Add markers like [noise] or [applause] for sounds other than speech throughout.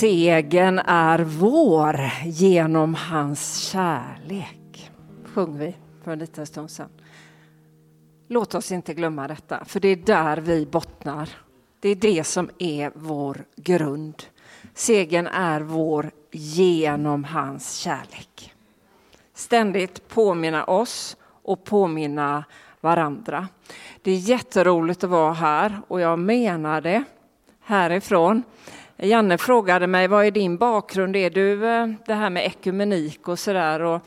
Segern är vår genom hans kärlek. Sjöng vi för en liten stund sedan. Låt oss inte glömma detta, för det är där vi bottnar. Det är det som är vår grund. Segen är vår genom hans kärlek. Ständigt påminna oss och påminna varandra. Det är jätteroligt att vara här och jag menar det härifrån. Janne frågade mig, vad är din bakgrund? Är du eh, det här med ekumenik och sådär?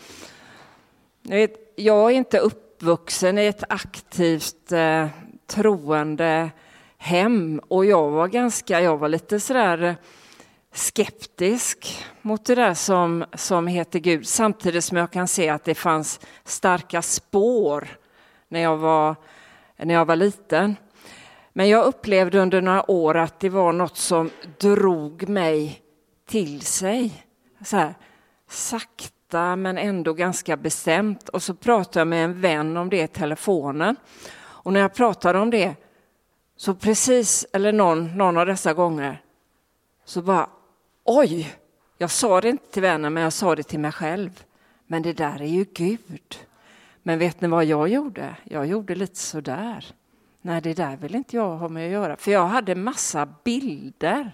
Jag är inte uppvuxen i ett aktivt eh, troende hem och jag var ganska, jag var lite sådär eh, skeptisk mot det där som, som heter Gud, samtidigt som jag kan se att det fanns starka spår när jag var, när jag var liten. Men jag upplevde under några år att det var något som drog mig till sig. Så här, sakta men ändå ganska bestämt. Och så pratade jag med en vän om det i telefonen. Och när jag pratade om det, så precis, eller någon, någon av dessa gånger, så bara oj, jag sa det inte till vännen men jag sa det till mig själv. Men det där är ju Gud. Men vet ni vad jag gjorde? Jag gjorde lite sådär. Nej, det där vill inte jag ha med att göra. För jag hade massa bilder,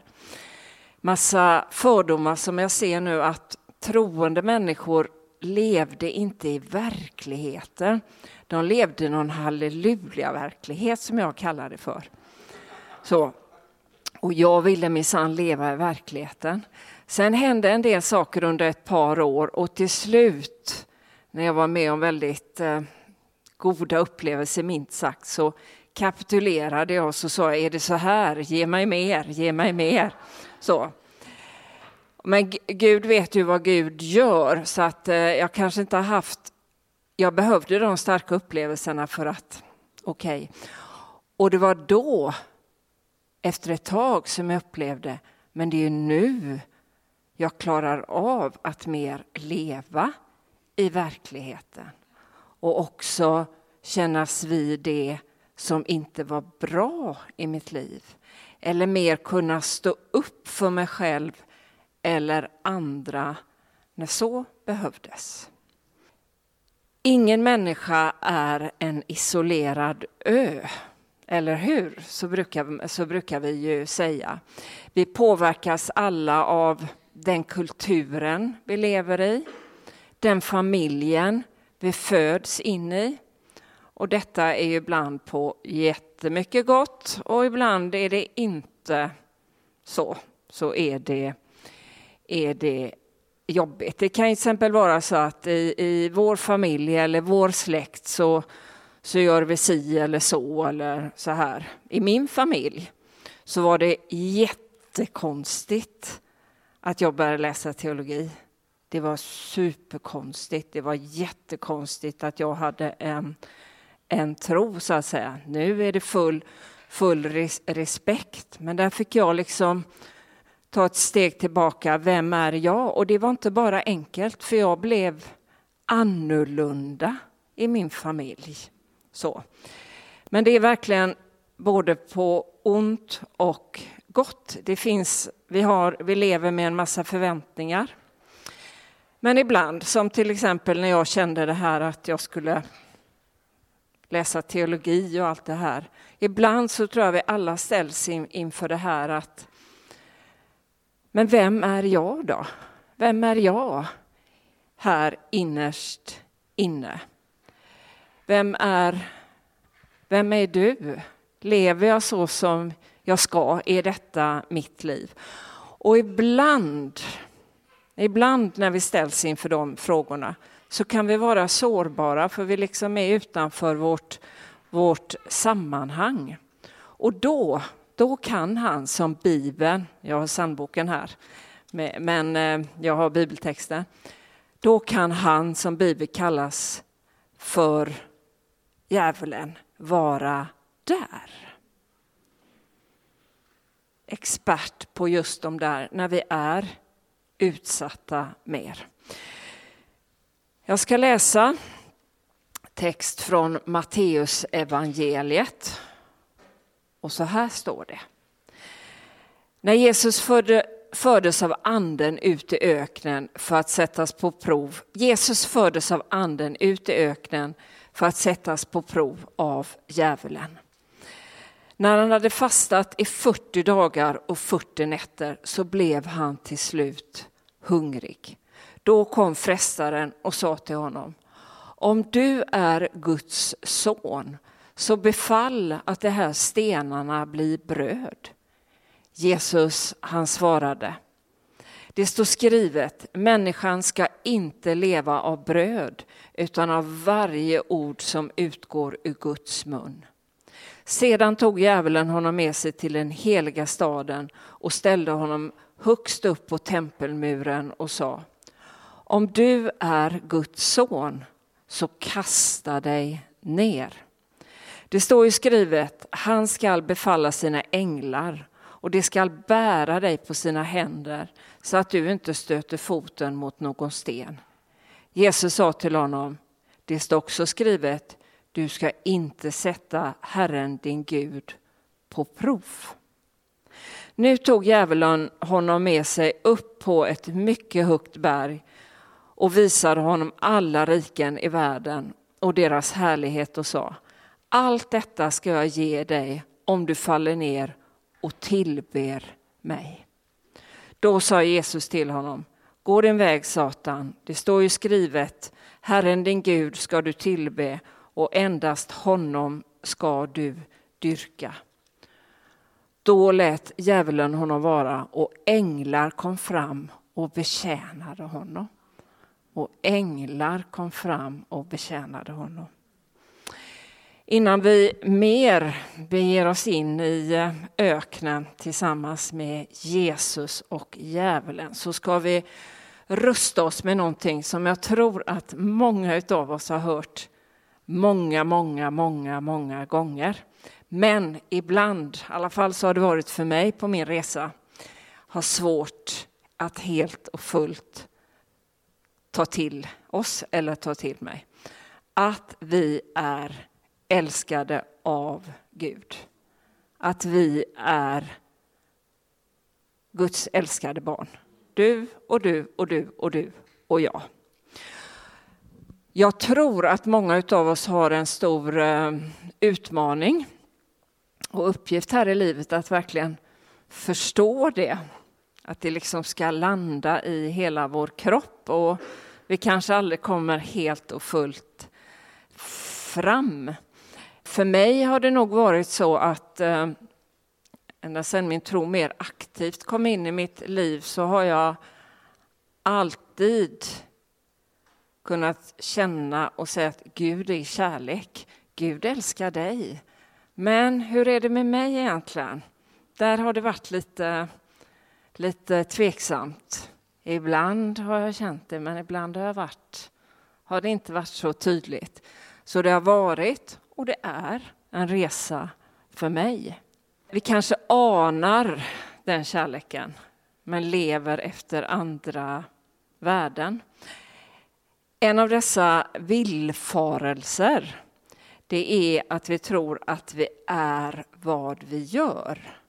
massa fördomar som jag ser nu att troende människor levde inte i verkligheten. De levde i någon halleluja-verklighet som jag kallar det för. Så. Och jag ville minsann leva i verkligheten. Sen hände en del saker under ett par år och till slut, när jag var med om väldigt eh, goda upplevelser minst sagt, så kapitulerade jag och så sa jag, är det så här, ge mig mer, ge mig mer. Så. Men Gud vet ju vad Gud gör så att eh, jag kanske inte har haft, jag behövde de starka upplevelserna för att, okej. Okay. Och det var då, efter ett tag, som jag upplevde, men det är nu jag klarar av att mer leva i verkligheten och också kännas vid det som inte var bra i mitt liv. Eller mer kunna stå upp för mig själv eller andra när så behövdes. Ingen människa är en isolerad ö. Eller hur? Så brukar, så brukar vi ju säga. Vi påverkas alla av den kulturen vi lever i, den familjen vi föds in i, och detta är ibland på jättemycket gott och ibland är det inte så. Så är det, är det jobbigt. Det kan till exempel vara så att i, i vår familj eller vår släkt så, så gör vi si eller så eller så här. I min familj så var det jättekonstigt att jag började läsa teologi. Det var superkonstigt. Det var jättekonstigt att jag hade en en tro så att säga. Nu är det full, full res respekt, men där fick jag liksom ta ett steg tillbaka. Vem är jag? Och det var inte bara enkelt, för jag blev annorlunda i min familj. Så. Men det är verkligen både på ont och gott. Det finns, vi, har, vi lever med en massa förväntningar. Men ibland, som till exempel när jag kände det här att jag skulle läsa teologi och allt det här. Ibland så tror jag vi alla ställs in, inför det här att men vem är jag då? Vem är jag här innerst inne? Vem är, vem är du? Lever jag så som jag ska? Är detta mitt liv? Och ibland, ibland när vi ställs inför de frågorna så kan vi vara sårbara för vi liksom är utanför vårt, vårt sammanhang. Och då, då kan han som Bibeln, jag har sandboken här, men eh, jag har bibeltexten. Då kan han som Bibeln kallas för djävulen vara där. Expert på just de där, när vi är utsatta mer. Jag ska läsa text från Matteus evangeliet. Och så här står det. När Jesus födde, fördes av anden ut i öknen för att sättas på prov. Jesus fördes av anden ut i öknen för att sättas på prov av djävulen. När han hade fastat i 40 dagar och 40 nätter så blev han till slut hungrig. Då kom frestaren och sa till honom, om du är Guds son så befall att de här stenarna blir bröd. Jesus han svarade, det står skrivet, människan ska inte leva av bröd utan av varje ord som utgår ur Guds mun. Sedan tog djävulen honom med sig till den heliga staden och ställde honom högst upp på tempelmuren och sa Om du är Guds son, så kasta dig ner. Det står ju skrivet, han skall befalla sina änglar och de skall bära dig på sina händer så att du inte stöter foten mot någon sten. Jesus sa till honom, det står också skrivet, du ska inte sätta Herren din Gud på prov. Nu tog djävulen honom med sig upp på ett mycket högt berg och visade honom alla riken i världen och deras härlighet och sa allt detta ska jag ge dig om du faller ner och tillber mig. Då sa Jesus till honom, gå din väg Satan, det står ju skrivet, Herren din Gud ska du tillbe och endast honom ska du dyrka. Då lät djävulen honom vara och änglar kom fram och betjänade honom. Och änglar kom fram och betjänade honom. Innan vi mer beger oss in i eh, öknen tillsammans med Jesus och djävulen så ska vi rusta oss med någonting som jag tror att många av oss har hört många, många, många, många gånger. Men ibland, i alla fall så har det varit för mig på min resa, har svårt att helt och fullt ta till oss eller ta till mig. Att vi är älskade av Gud. Att vi är Guds älskade barn. Du och du och du och du och jag. Jag tror att många av oss har en stor eh, utmaning och uppgift här i livet att verkligen förstå det. Att det liksom ska landa i hela vår kropp och vi kanske aldrig kommer helt och fullt fram. För mig har det nog varit så att eh, ända sedan min tro mer aktivt kom in i mitt liv så har jag alltid kunnat känna och säga att Gud är kärlek. Gud älskar dig. Men hur är det med mig egentligen? Där har det varit lite, lite tveksamt. Ibland har jag känt det, men ibland har, jag varit, har det inte varit så tydligt. Så det har varit och det är en resa för mig. Vi kanske anar den kärleken, men lever efter andra värden. En av dessa villfarelser det är att vi tror att vi är vad vi gör.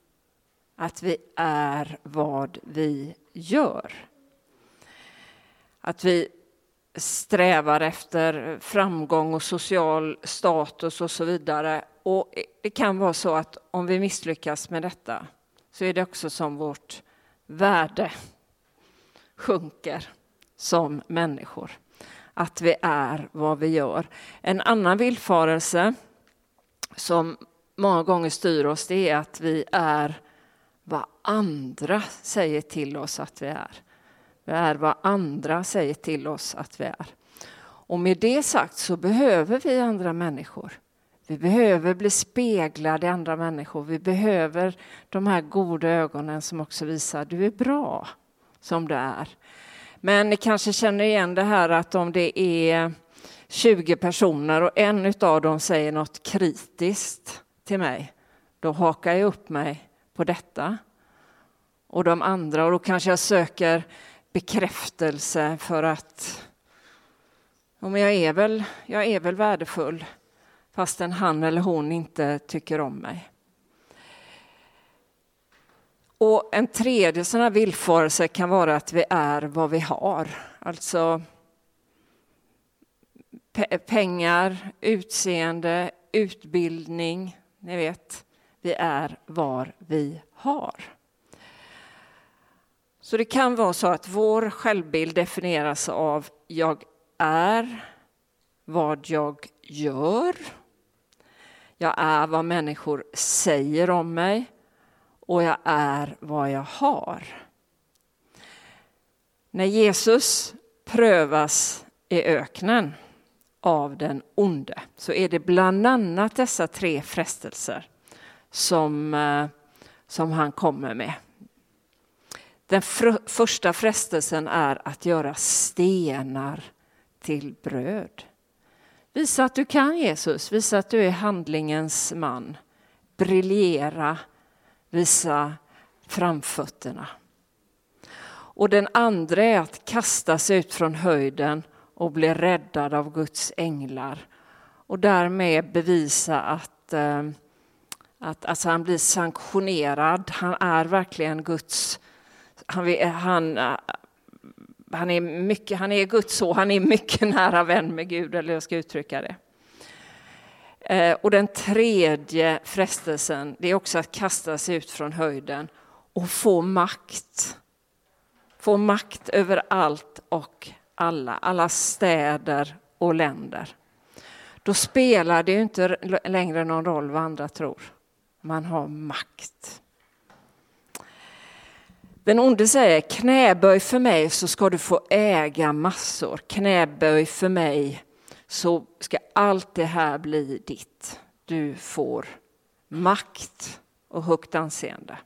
Att vi är vad vi gör. Att vi strävar efter framgång och social status och så vidare. Och det kan vara så att om vi misslyckas med detta så är det också som vårt värde sjunker som människor. Att vi är vad vi gör. En annan villfarelse som många gånger styr oss det är att vi är vad andra säger till oss att vi är. Vi är vad andra säger till oss att vi är. Och med det sagt så behöver vi andra människor. Vi behöver bli speglade i andra människor. Vi behöver de här goda ögonen som också visar att du är bra som du är. Men ni kanske känner igen det här att om det är 20 personer och en av dem säger något kritiskt till mig, då hakar jag upp mig på detta. Och de andra, och då kanske jag söker bekräftelse för att ja, men jag, är väl, jag är väl värdefull fastän han eller hon inte tycker om mig. Och en tredje sån här villfarelse kan vara att vi är vad vi har. Alltså pe pengar, utseende, utbildning. Ni vet, vi är var vi har. Så det kan vara så att vår självbild definieras av jag är vad jag gör. Jag är vad människor säger om mig och jag är vad jag har. När Jesus prövas i öknen av den onde så är det bland annat dessa tre frestelser som, eh, som han kommer med. Den första frestelsen är att göra stenar till bröd. Visa att du kan Jesus, visa att du är handlingens man. Briljera, visa framfötterna. Och den andra är att kasta sig ut från höjden och bli räddad av Guds änglar. Och därmed bevisa att, eh, att alltså han blir sanktionerad. Han är verkligen Guds... Han, han, eh, han, är mycket, han är Guds så, han är mycket [laughs] nära vän med Gud, eller hur jag ska uttrycka det. Eh, och den tredje frestelsen, det är också att kasta sig ut från höjden och få makt. Få makt över allt och alla, alla städer och länder. Då spelar det ju inte längre någon roll vad andra tror. Man har makt. Den onde säger knäböj för mig så ska du få äga massor. Knäböj för mig så ska allt det här bli ditt. Du får makt och högt anseende.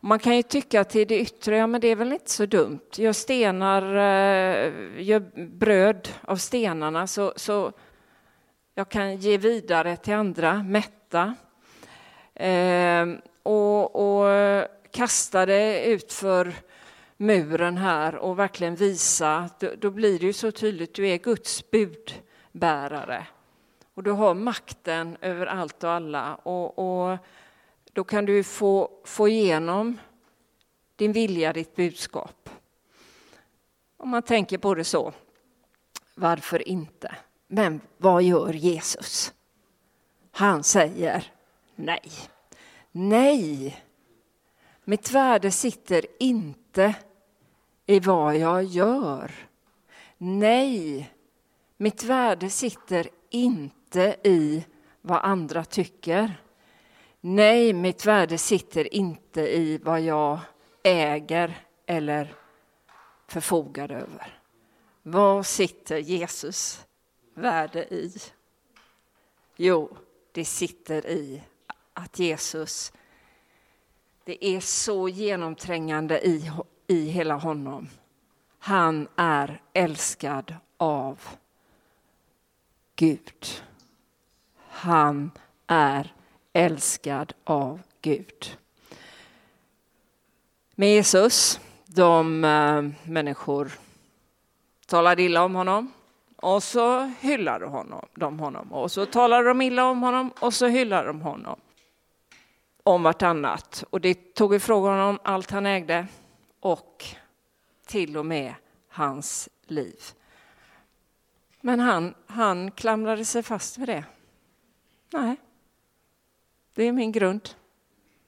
Man kan ju tycka till det yttre, ja men det är väl inte så dumt. Gör stenar, eh, gör bröd av stenarna så, så jag kan ge vidare till andra, mätta. Eh, och, och kasta det utför muren här och verkligen visa, då, då blir det ju så tydligt, du är Guds budbärare. Och du har makten över allt och alla. Och, och då kan du få, få igenom din vilja, ditt budskap. Om man tänker på det så, varför inte? Men vad gör Jesus? Han säger nej. Nej, mitt värde sitter inte i vad jag gör. Nej, mitt värde sitter inte i vad andra tycker. Nej, mitt värde sitter inte i vad jag äger eller förfogar över. Vad sitter Jesus värde i? Jo, det sitter i att Jesus, det är så genomträngande i, i hela honom. Han är älskad av Gud. Han är älskad av Gud. Med Jesus, de äh, människor talade illa om honom och så hyllade honom, de honom. Och så talade de illa om honom och så hyllade de honom. Om vartannat. Och det tog ifrån honom allt han ägde och till och med hans liv. Men han, han klamrade sig fast vid det. Nej, det är min grund.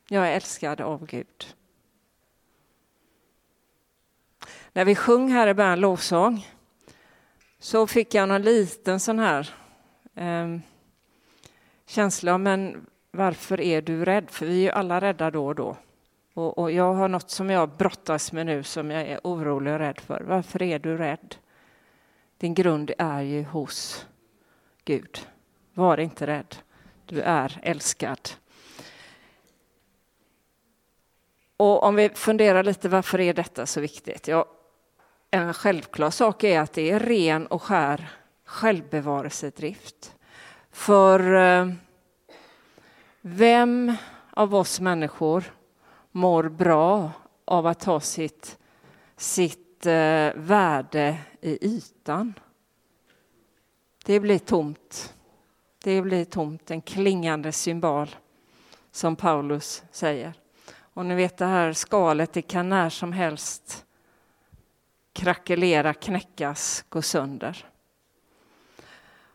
Jag är älskad av Gud. När vi sjöng här i början lovsång så fick jag en liten sån här eh, känsla, men varför är du rädd? För vi är ju alla rädda då och då. Och, och jag har något som jag brottas med nu som jag är orolig och rädd för. Varför är du rädd? Din grund är ju hos Gud. Var inte rädd. Du är älskad. Och om vi funderar lite, varför är detta så viktigt? Ja, en självklar sak är att det är ren och skär självbevarelsedrift. För eh, vem av oss människor mår bra av att ha sitt, sitt eh, värde i ytan? Det blir tomt. Det blir tomt, en klingande symbol, som Paulus säger. Och ni vet det här skalet, det kan när som helst krackelera, knäckas, gå sönder.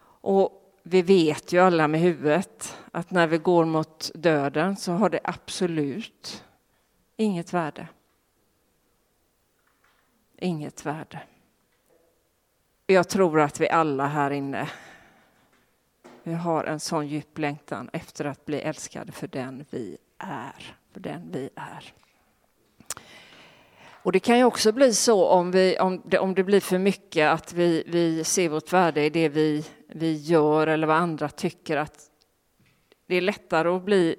Och vi vet ju alla med huvudet att när vi går mot döden så har det absolut inget värde. Inget värde. Jag tror att vi alla här inne vi har en sån djup längtan efter att bli älskade för den vi är. För den vi är. Och det kan ju också bli så om, vi, om, det, om det blir för mycket att vi, vi ser vårt värde i det vi, vi gör eller vad andra tycker att det är lättare att bli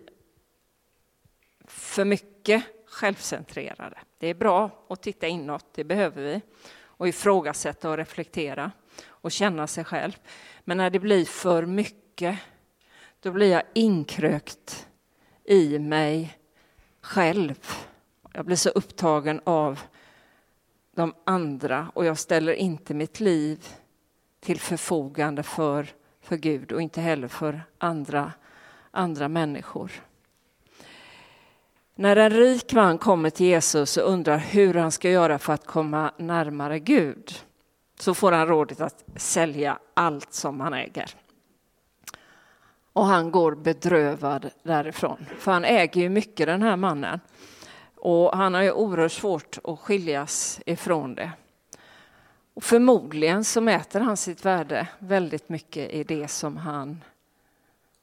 för mycket självcentrerade. Det är bra att titta inåt, det behöver vi, och ifrågasätta och reflektera och känna sig själv. Men när det blir för mycket, då blir jag inkrökt i mig själv. Jag blir så upptagen av de andra och jag ställer inte mitt liv till förfogande för, för Gud och inte heller för andra, andra människor. När en rik man kommer till Jesus och undrar hur han ska göra för att komma närmare Gud så får han rådet att sälja allt som han äger. Och han går bedrövad därifrån, för han äger ju mycket den här mannen. Och han har ju oerhört svårt att skiljas ifrån det. Och förmodligen så mäter han sitt värde väldigt mycket i det som han,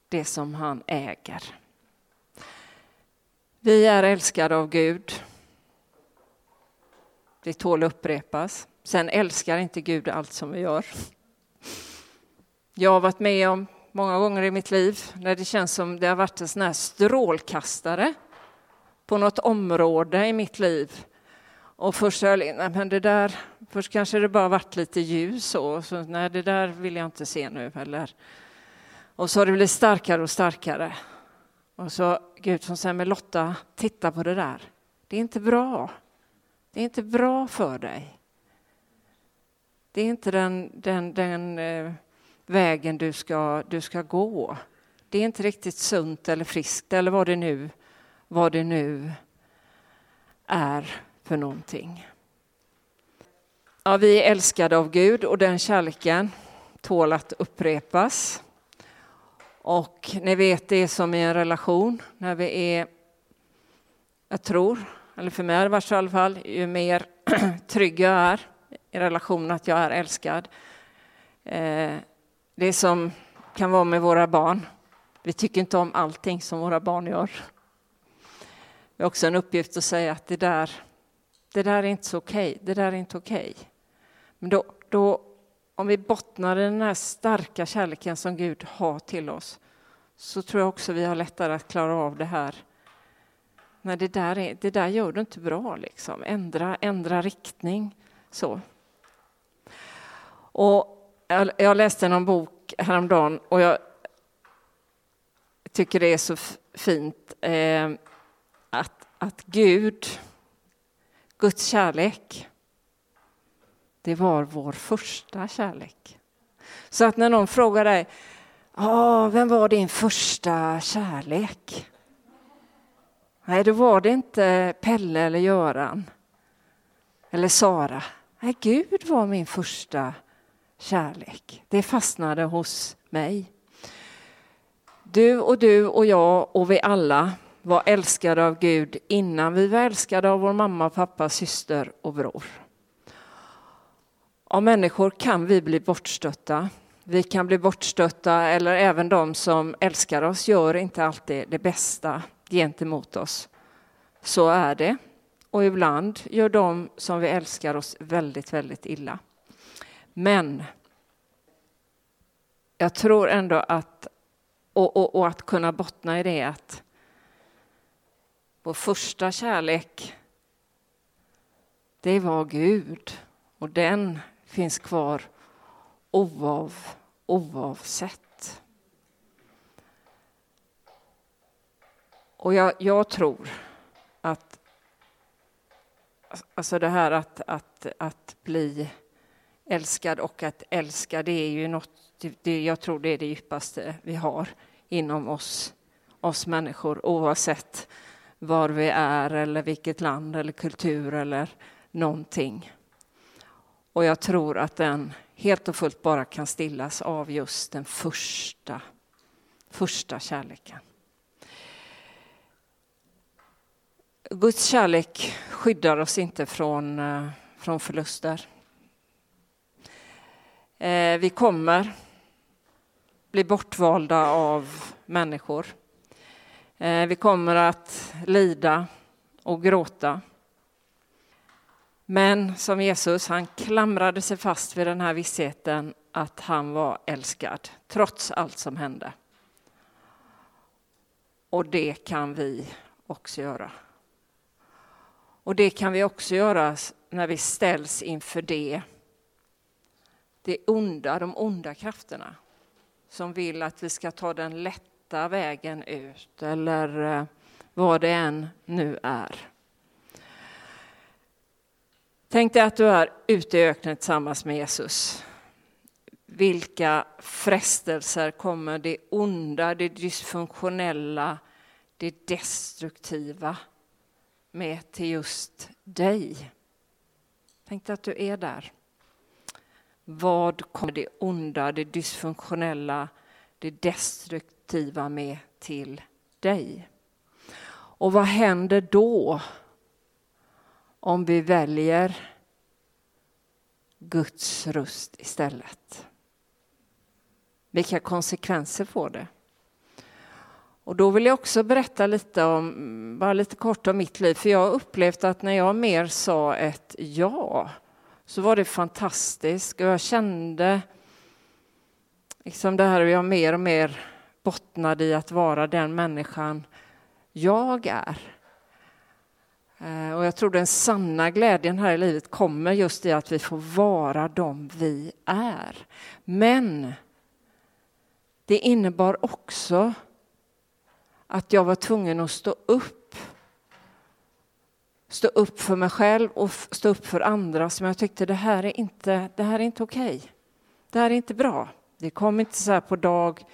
det som han äger. Vi är älskade av Gud. Det tål att upprepas. Sen älskar inte Gud allt som vi gör. Jag har varit med om många gånger i mitt liv när det känns som det har varit en sån här strålkastare på något område i mitt liv. Och först höll jag, men det där, först kanske det bara varit lite ljus och så, nej det där vill jag inte se nu eller. Och så har det blivit starkare och starkare. Och så Gud som säger, men Lotta, titta på det där. Det är inte bra. Det är inte bra för dig. Det är inte den, den, den eh, vägen du ska, du ska gå. Det är inte riktigt sunt eller friskt eller vad det nu, vad det nu är för någonting. Ja, vi är älskade av Gud och den kärleken tål att upprepas. Och ni vet det är som i en relation när vi är, jag tror, eller för mig var i alla fall, ju mer [clears throat] trygg jag är i relationen att jag är älskad. Eh, det som kan vara med våra barn. Vi tycker inte om allting som våra barn gör. Vi har också en uppgift att säga att det där, det där är inte så okej. Okay. Det där är inte okej. Okay. Men då, då, om vi bottnar i den här starka kärleken som Gud har till oss så tror jag också vi har lättare att klara av det här. Nej, det där, är, det där gör du inte bra. Liksom. Ändra, ändra riktning. Så. Och jag, jag läste någon bok häromdagen och jag tycker det är så fint eh, att, att Gud, Guds kärlek, det var vår första kärlek. Så att när någon frågar dig, ah, vem var din första kärlek? Nej, då var det inte Pelle eller Göran eller Sara. Nej, Gud var min första kärlek. Det fastnade hos mig. Du och du och jag och vi alla var älskade av Gud innan vi var älskade av vår mamma, pappa, syster och bror. Av människor kan vi bli bortstötta. Vi kan bli bortstötta eller även de som älskar oss gör inte alltid det bästa gentemot oss. Så är det. Och ibland gör de som vi älskar oss väldigt, väldigt illa. Men jag tror ändå att, och, och, och, att kunna bottna i det att vår första kärlek, det var Gud och den finns kvar oav, oavsett. Och jag, jag tror att alltså det här att, att, att bli älskad och att älska, det är ju något, det, jag tror det är det djupaste vi har inom oss, oss människor, oavsett var vi är eller vilket land eller kultur eller någonting. Och jag tror att den helt och fullt bara kan stillas av just den första, första kärleken. Guds kärlek skyddar oss inte från, eh, från förluster. Eh, vi kommer bli bortvalda av människor. Eh, vi kommer att lida och gråta. Men som Jesus, han klamrade sig fast vid den här vissheten att han var älskad, trots allt som hände. Och det kan vi också göra. Och det kan vi också göra när vi ställs inför det, det onda, de onda krafterna som vill att vi ska ta den lätta vägen ut eller eh, vad det än nu är. Tänk dig att du är ute i öknen tillsammans med Jesus. Vilka frestelser kommer det onda, det dysfunktionella, det destruktiva med till just dig? Tänk dig att du är där. Vad kommer det onda, det dysfunktionella, det destruktiva med till dig? Och vad händer då om vi väljer Guds röst istället? Vilka konsekvenser får det? Och då vill jag också berätta lite om, bara lite kort om mitt liv, för jag har upplevt att när jag mer sa ett ja, så var det fantastiskt och jag kände liksom det här jag mer och mer bottnade i att vara den människan jag är. Eh, och jag tror den sanna glädjen här i livet kommer just i att vi får vara de vi är. Men det innebar också att jag var tvungen att stå upp. Stå upp för mig själv och stå upp för andra som jag tyckte det här är inte, det här är inte okej. Okay. Det här är inte bra. Det kom inte så här på dag,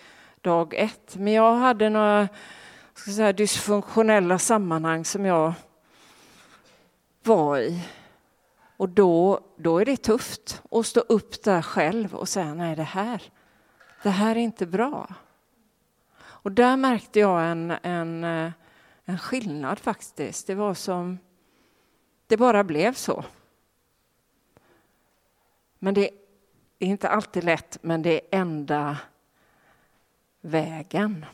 dag ett, men jag hade några ska säga, dysfunktionella sammanhang som jag var i. Och då, då är det tufft att stå upp där själv och säga nej, det här, det här är inte bra. Och där märkte jag en, en, eh, en skillnad faktiskt. Det var som, det bara blev så. Men det är inte alltid lätt, men det är enda vägen.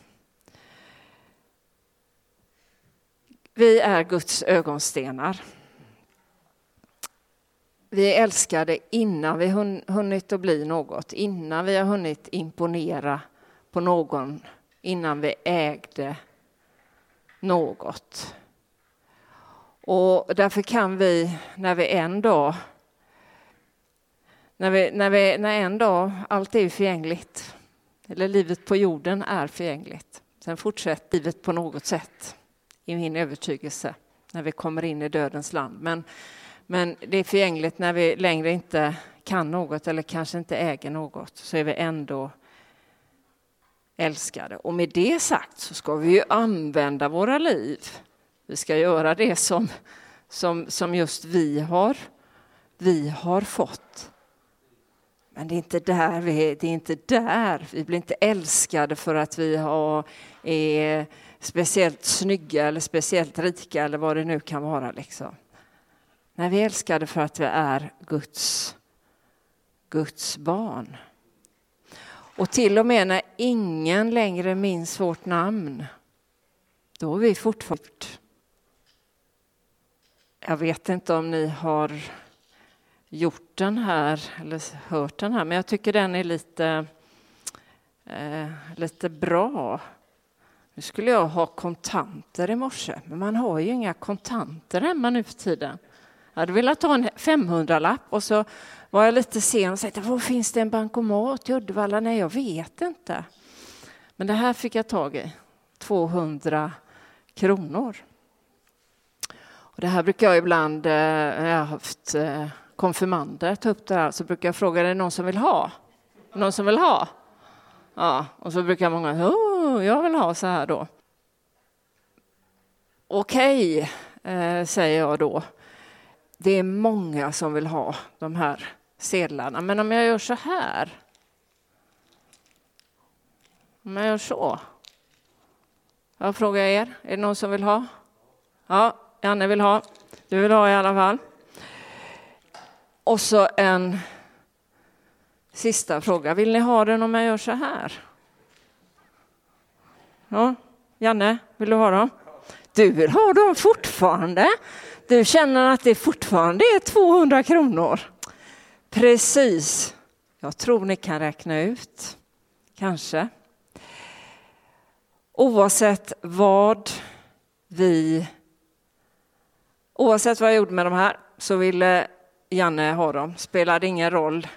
Vi är Guds ögonstenar. Vi är älskade innan vi hunnit att bli något, innan vi har hunnit imponera på någon, innan vi ägde något. Och därför kan vi, när vi en dag när, vi, när, vi, när en dag allt är förgängligt, eller livet på jorden är förgängligt, sen fortsätter livet på något sätt, i min övertygelse, när vi kommer in i dödens land. Men men det är förgängligt när vi längre inte kan något eller kanske inte äger något, så är vi ändå älskade. Och med det sagt så ska vi ju använda våra liv. Vi ska göra det som, som, som just vi har, vi har fått. Men det är inte där vi är, det är inte där. Vi blir inte älskade för att vi har, är speciellt snygga eller speciellt rika eller vad det nu kan vara. Liksom. När vi är älskade för att vi är Guds, Guds barn. Och till och med när ingen längre minns vårt namn, då är vi fortfarande... Jag vet inte om ni har gjort den här eller hört den här, men jag tycker den är lite, eh, lite bra. Nu skulle jag ha kontanter i morse, men man har ju inga kontanter hemma nu för tiden. Jag hade velat ta en 500-lapp och så var jag lite sen och tänkte, var finns det en bankomat i Uddevalla? Nej, jag vet inte. Men det här fick jag tag i, 200 kronor. Och det här brukar jag ibland, eh, när jag har haft eh, konfirmander, ta upp det här, så brukar jag fråga, är det någon som vill ha? Någon som vill ha? Ja, och så brukar många, oh, jag vill ha så här då. Okej, okay, eh, säger jag då. Det är många som vill ha de här sedlarna, men om jag gör så här. Om jag gör så. Jag frågar er, är det någon som vill ha? Ja, Janne vill ha. Du vill ha i alla fall. Och så en sista fråga. Vill ni ha den om jag gör så här? Ja, Janne, vill du ha dem? Du vill ha dem fortfarande? Du känner att det fortfarande är 200 kronor? Precis. Jag tror ni kan räkna ut. Kanske. Oavsett vad vi... Oavsett vad jag gjorde med de här så ville Janne ha dem. Spelade ingen roll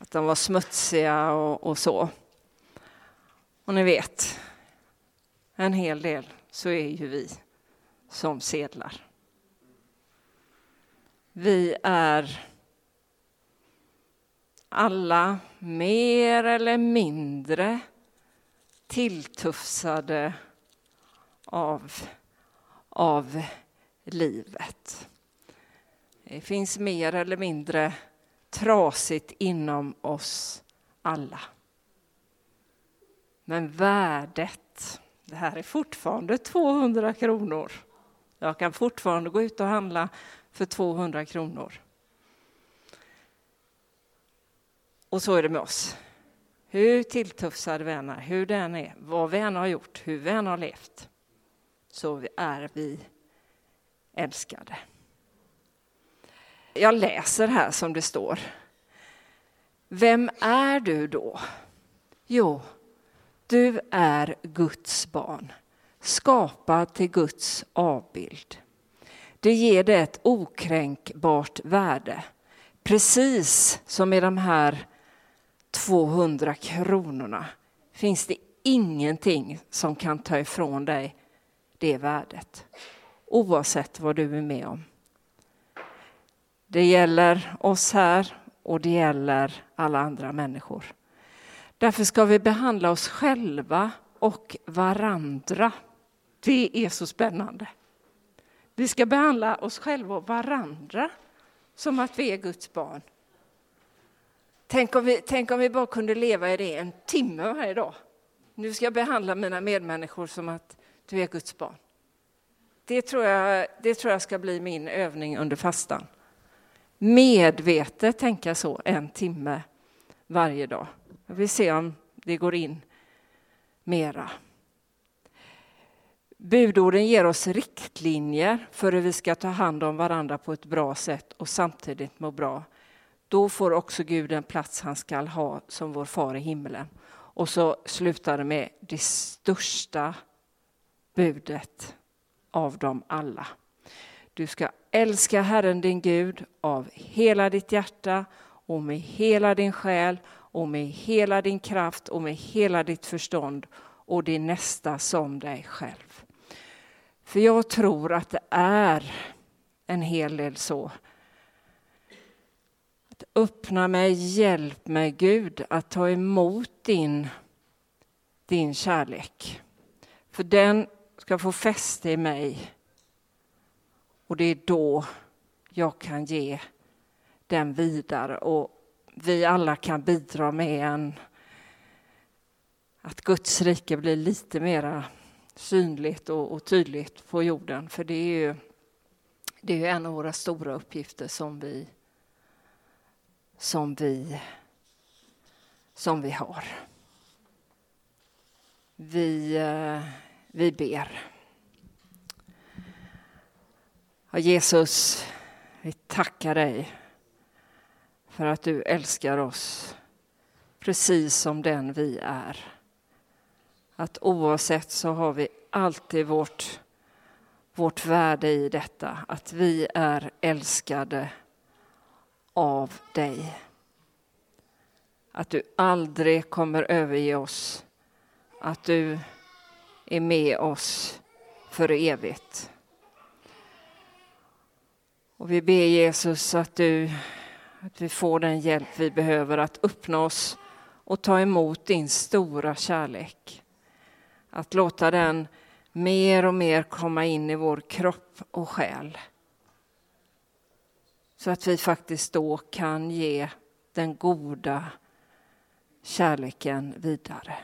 att de var smutsiga och, och så. Och ni vet, en hel del så är ju vi som sedlar. Vi är alla mer eller mindre tilltufsade av, av livet. Det finns mer eller mindre trasigt inom oss alla. Men värdet, det här är fortfarande 200 kronor. Jag kan fortfarande gå ut och handla för 200 kronor. Och så är det med oss. Hur tilltufsade vi än är, hur det än är, vad vi än har gjort, hur vi än har levt, så är vi älskade. Jag läser här som det står. Vem är du då? Jo, du är Guds barn, skapad till Guds avbild. Det ger det ett okränkbart värde, precis som i de här 200 kronorna finns det ingenting som kan ta ifrån dig det värdet, oavsett vad du är med om. Det gäller oss här och det gäller alla andra människor. Därför ska vi behandla oss själva och varandra. Det är så spännande. Vi ska behandla oss själva och varandra som att vi är Guds barn. Tänk om vi, tänk om vi bara kunde leva i det en timme varje dag. Nu ska jag behandla mina medmänniskor som att du är Guds barn. Det tror jag, det tror jag ska bli min övning under fastan. Medvetet tänka så en timme varje dag. Jag vill se om det går in mera. Budorden ger oss riktlinjer för hur vi ska ta hand om varandra på ett bra sätt och samtidigt må bra. Då får också Gud den plats han skall ha som vår far i himlen. Och så slutar det med det största budet av dem alla. Du ska älska Herren din Gud av hela ditt hjärta och med hela din själ och med hela din kraft och med hela ditt förstånd och din nästa som dig själv. För jag tror att det är en hel del så. Att öppna mig, hjälp mig Gud att ta emot din, din kärlek. För den ska få fäste i mig. Och det är då jag kan ge den vidare och vi alla kan bidra med en att Guds rike blir lite mera synligt och, och, tydligt på jorden. För det är ju det är en av våra stora uppgifter som vi som vi som vi har. Vi, eh, vi ber. Ja, Jesus, vi tackar dig för att du älskar oss precis som den vi är. Att oavsett så har vi alltid vårt, vårt värde i detta, att vi är älskade av dig. Att du aldrig kommer överge oss, att du är med oss för evigt. Och vi ber Jesus att du att vi får den hjälp vi behöver att öppna oss och ta emot din stora kärlek. Att låta den mer och mer komma in i vår kropp och själ. Så att vi faktiskt då kan ge den goda kärleken vidare.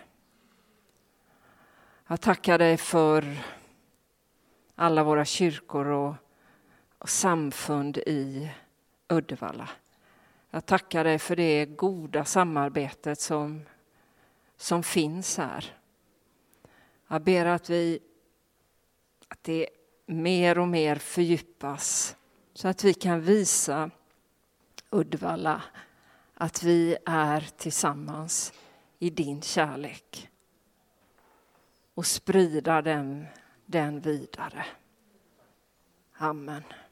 Jag tackar dig för alla våra kyrkor och, och samfund i Uddevalla. Jag tackar dig för det goda samarbetet som, som finns här. Jag ber att, vi, att det mer och mer fördjupas så att vi kan visa Uddevalla att vi är tillsammans i din kärlek och sprida den, den vidare. Amen.